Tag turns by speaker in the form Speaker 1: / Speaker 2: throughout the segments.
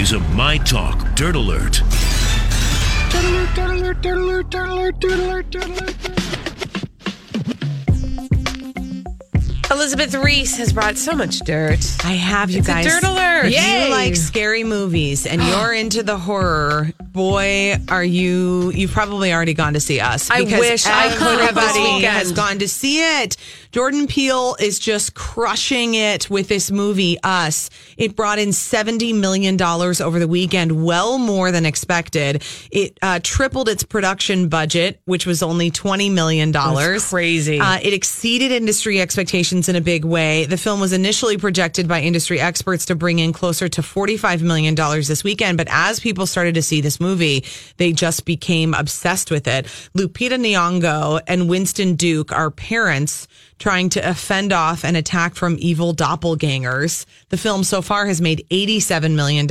Speaker 1: This is a My Talk Dirt Alert.
Speaker 2: Elizabeth Ries has brought so much dirt.
Speaker 3: I have you
Speaker 2: It's a
Speaker 3: guys.
Speaker 2: dirt alert.
Speaker 3: If
Speaker 2: Yay.
Speaker 3: you like scary movies and you're into the horror, boy, are you? You've probably already gone to see us.
Speaker 2: I
Speaker 3: because
Speaker 2: wish I could have
Speaker 3: Everybody has gone to see it. Jordan Peele is just crushing it with this movie, Us. It brought in seventy million dollars over the weekend, well more than expected. It uh, tripled its production budget, which was only twenty million dollars.
Speaker 2: crazy.
Speaker 3: Uh, it exceeded industry expectations in a big way. The film was initially projected by industry experts to bring in closer to $45 million this weekend, but as people started to see this movie, they just became obsessed with it. Lupita Nyong'o and Winston Duke are parents trying to fend off an attack from evil doppelgangers. The film so far has made $87 million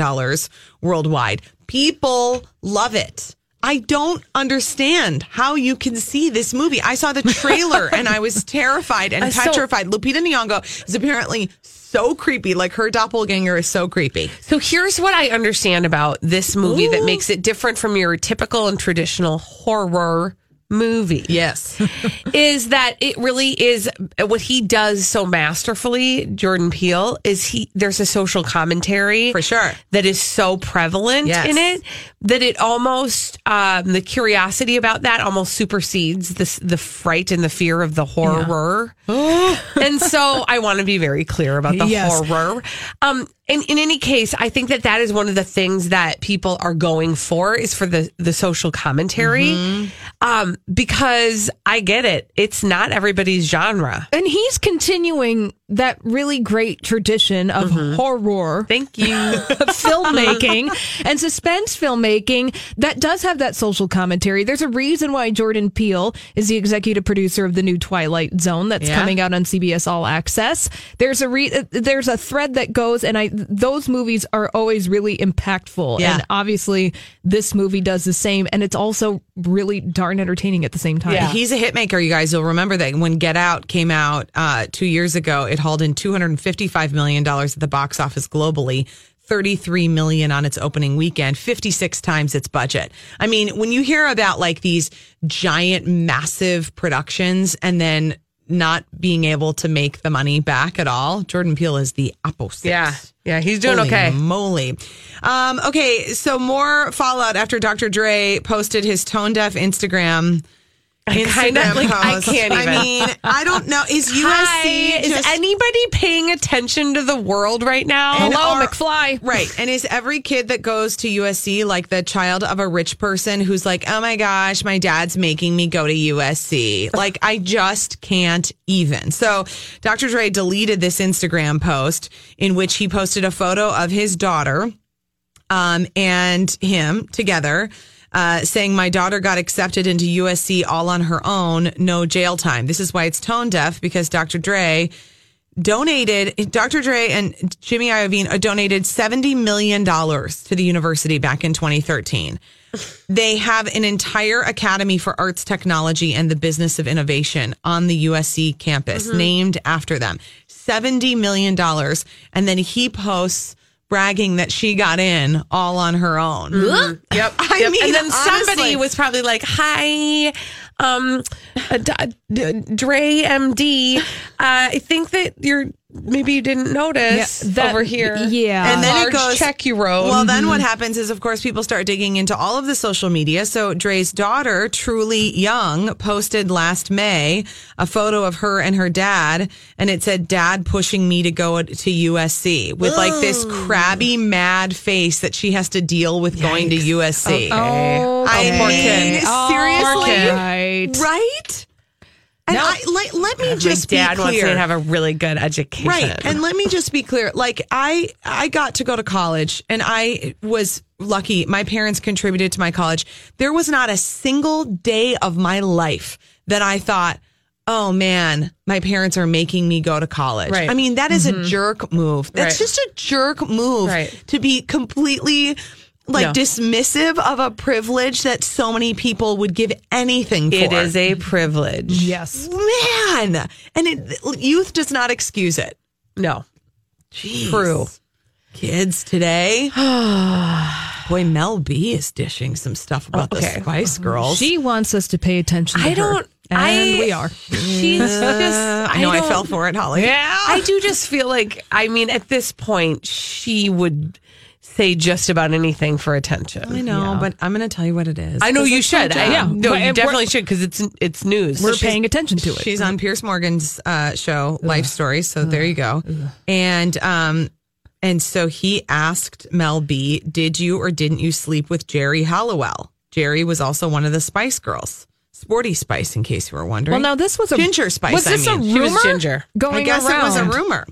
Speaker 3: worldwide. People love it. I don't understand how you can see this movie. I saw the trailer and I was terrified and
Speaker 2: Uh, so-
Speaker 3: petrified. Lupita Nyong'o is apparently so creepy. Like her doppelganger is so creepy.
Speaker 2: So here's what I understand about this movie that makes it different from your typical and traditional horror movie.
Speaker 3: Yes.
Speaker 2: is that it really is what he does so masterfully, Jordan Peele, is he there's a social commentary
Speaker 3: For sure.
Speaker 2: that is so prevalent
Speaker 3: Yes.
Speaker 2: in it that it almost um, the curiosity about that almost supersedes the the fright and the fear of the horror. and so I want to be very clear about the
Speaker 3: Yes.
Speaker 2: horror. Um, in, in any case, I think that that is one of the things that people are going for is for the, the social commentary.
Speaker 3: Mm-hmm.
Speaker 2: Um, because I get it. It's not everybody's genre.
Speaker 4: And he's continuing that really great tradition of horror
Speaker 2: Thank you.
Speaker 4: filmmaking and suspense filmmaking that does have that social commentary. There's a reason why Jordan Peele is the executive producer of the new Twilight Zone that's
Speaker 3: Yeah.
Speaker 4: coming out on CBS All Access. There's a re- uh, there's a thread that goes and I those movies are always really impactful
Speaker 3: Yeah.
Speaker 4: and obviously this movie does the same and it's also really darn entertaining at the same time. Yeah.
Speaker 3: He's a hitmaker, you guys. You'll remember that when Get Out came out uh, two years ago, it hauled in $255 million at the box office globally. 33 million on its opening weekend, 56 times its budget. I mean, when you hear about like these giant, massive productions and then not being able to make the money back at all, Jordan Peele is the opposite.
Speaker 2: yeah. Yeah. He's doing
Speaker 3: Holy
Speaker 2: okay.
Speaker 3: moly. Um, okay, so more fallout after Dr. Dre posted his tone deaf Instagram. Instagram
Speaker 2: like, I can't even.
Speaker 3: I mean, I don't know. Is USC
Speaker 2: Hi. Is
Speaker 3: just-
Speaker 2: anybody paying attention to the world right now?
Speaker 3: And
Speaker 4: Hello,
Speaker 3: are-
Speaker 4: McFly.
Speaker 3: Right. And is every kid that goes to USC like the child of a rich person who's like, oh my gosh, my dad's making me go to USC? Like, I just can't even. So, Dr. Dre deleted this Instagram post in which he posted a photo of his daughter um, and him together. Uh, saying my daughter got accepted into USC all on her own, no jail time. This is why it's tone deaf because Dr. Dre donated Dr. Dre and Jimmy Iovine donated $70 million to the university back in 2013. They have an entire academy for arts technology and the business of innovation on the USC campus named after them. $70 million. And then he posts bragging that she got in all on her own.
Speaker 2: Yep.
Speaker 3: I
Speaker 2: yep.
Speaker 3: mean,
Speaker 2: and then somebody was probably like, "Hi, um, uh, D- D- Dre MD. Uh, I think that you're maybe you didn't notice
Speaker 4: Yeah, that-
Speaker 2: over here.
Speaker 4: yeah.
Speaker 3: And then
Speaker 2: Large
Speaker 3: it goes
Speaker 2: check you wrote.
Speaker 3: Well, then what happens is, of course, people start digging into all of the social media. So Dre's daughter, Truly Young, posted last May a photo of her and her dad, and it said, "Dad pushing me to go to USC," with like this crabby, mad face that she has to deal with going to USC.
Speaker 4: Oh,
Speaker 3: I mean,
Speaker 2: kid.
Speaker 3: seriously,
Speaker 4: right.
Speaker 3: right? And
Speaker 2: No.
Speaker 3: I, let, let me
Speaker 2: My
Speaker 3: just
Speaker 2: dad
Speaker 3: be
Speaker 2: wants me
Speaker 3: clear.
Speaker 2: to have a really good education.
Speaker 3: Right. And let me just be clear. Like I I got to go to college and I was lucky. My parents contributed to my college. There was not a single day of my life that I thought, "Oh man, my parents are making me go to college."
Speaker 2: Right.
Speaker 3: I mean, that is a mm-hmm. jerk move. That's
Speaker 2: Right.
Speaker 3: just a jerk move
Speaker 2: Right.
Speaker 3: to be completely like
Speaker 2: No.
Speaker 3: dismissive of a privilege that so many people would give anything for.
Speaker 2: it is a privilege.
Speaker 4: Yes.
Speaker 3: man. And it, youth does not excuse it.
Speaker 2: No.
Speaker 3: Jeez.
Speaker 2: True.
Speaker 3: Kids today. Boy, Mel B is dishing some stuff about
Speaker 2: Okay.
Speaker 3: the Spice Girls.
Speaker 4: She wants us to pay attention to
Speaker 2: I
Speaker 4: her.
Speaker 2: don't.
Speaker 4: And
Speaker 2: I,
Speaker 4: we are.
Speaker 2: She's just.
Speaker 3: I know I,
Speaker 2: don't-
Speaker 3: fell for it, Holly.
Speaker 2: Yeah. I do just feel like, I mean, at this point, she would say just about anything for attention.
Speaker 3: I know, but I'm going to tell you what it is.
Speaker 2: I know you should. I,
Speaker 3: job.
Speaker 4: Yeah.
Speaker 2: no,
Speaker 4: But-
Speaker 2: you definitely should because it's it's news.
Speaker 4: We're paying attention to it.
Speaker 3: She's on Piers Morgan's uh, show, Life Story. So there you go. And um, and so he asked Mel B, "Did you or didn't you sleep with Geri Halliwell?" Geri was also one of the Spice Girls, Sporty Spice, in case you were wondering.
Speaker 4: well, now this was a
Speaker 3: Ginger Spice,
Speaker 4: Was
Speaker 3: I
Speaker 4: this a
Speaker 3: mean.
Speaker 2: She
Speaker 4: rumor?
Speaker 2: was ginger.
Speaker 4: Going
Speaker 3: I guess
Speaker 4: around.
Speaker 3: it was a rumor.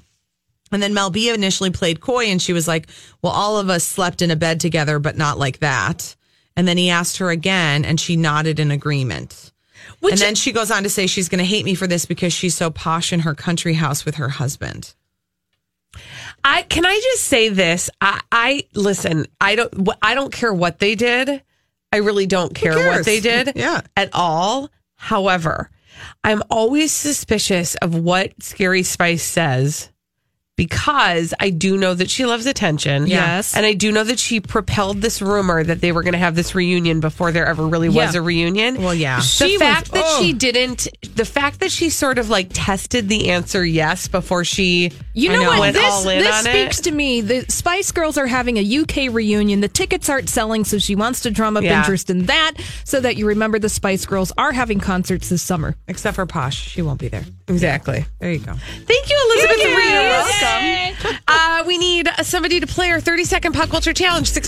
Speaker 3: And then Mel B initially played coy and she was like, Well, all of us slept in a bed together, but not like that. And then he asked her again and she nodded in agreement.
Speaker 2: Which-
Speaker 3: and then she goes on to say she's going to hate me for this because she's so posh in her country house with her husband.
Speaker 2: I can I just say this? I, I listen. I don't. I don't care what they did. I really don't care what they did.
Speaker 3: Yeah.
Speaker 2: At all. However, I'm always suspicious of what Scary Spice says because I do know that she loves attention.
Speaker 4: Yes.
Speaker 2: And I do know that she propelled this rumor that they were going to have this reunion before there ever really was
Speaker 4: Yeah.
Speaker 2: a reunion.
Speaker 3: Well, yeah.
Speaker 2: The
Speaker 4: She was-
Speaker 2: fact that
Speaker 4: oh.
Speaker 2: she didn't, the fact that she sort of like tested the answer yes before she
Speaker 4: You
Speaker 2: I
Speaker 4: know, what?
Speaker 2: went
Speaker 4: This,
Speaker 2: all in
Speaker 4: this
Speaker 2: on
Speaker 4: speaks
Speaker 2: it.
Speaker 4: to me. The Spice Girls are having a UK reunion. The tickets aren't selling, so she wants to drum up
Speaker 2: Yeah.
Speaker 4: interest in that so that you remember the Spice Girls are having concerts this summer.
Speaker 3: Except for Posh. She won't be there.
Speaker 2: Exactly.
Speaker 3: There you go.
Speaker 2: Thank you, Elizabeth
Speaker 4: Thank you.
Speaker 2: Ries. Uh, we need somebody to play our 30 second pop culture challenge. 651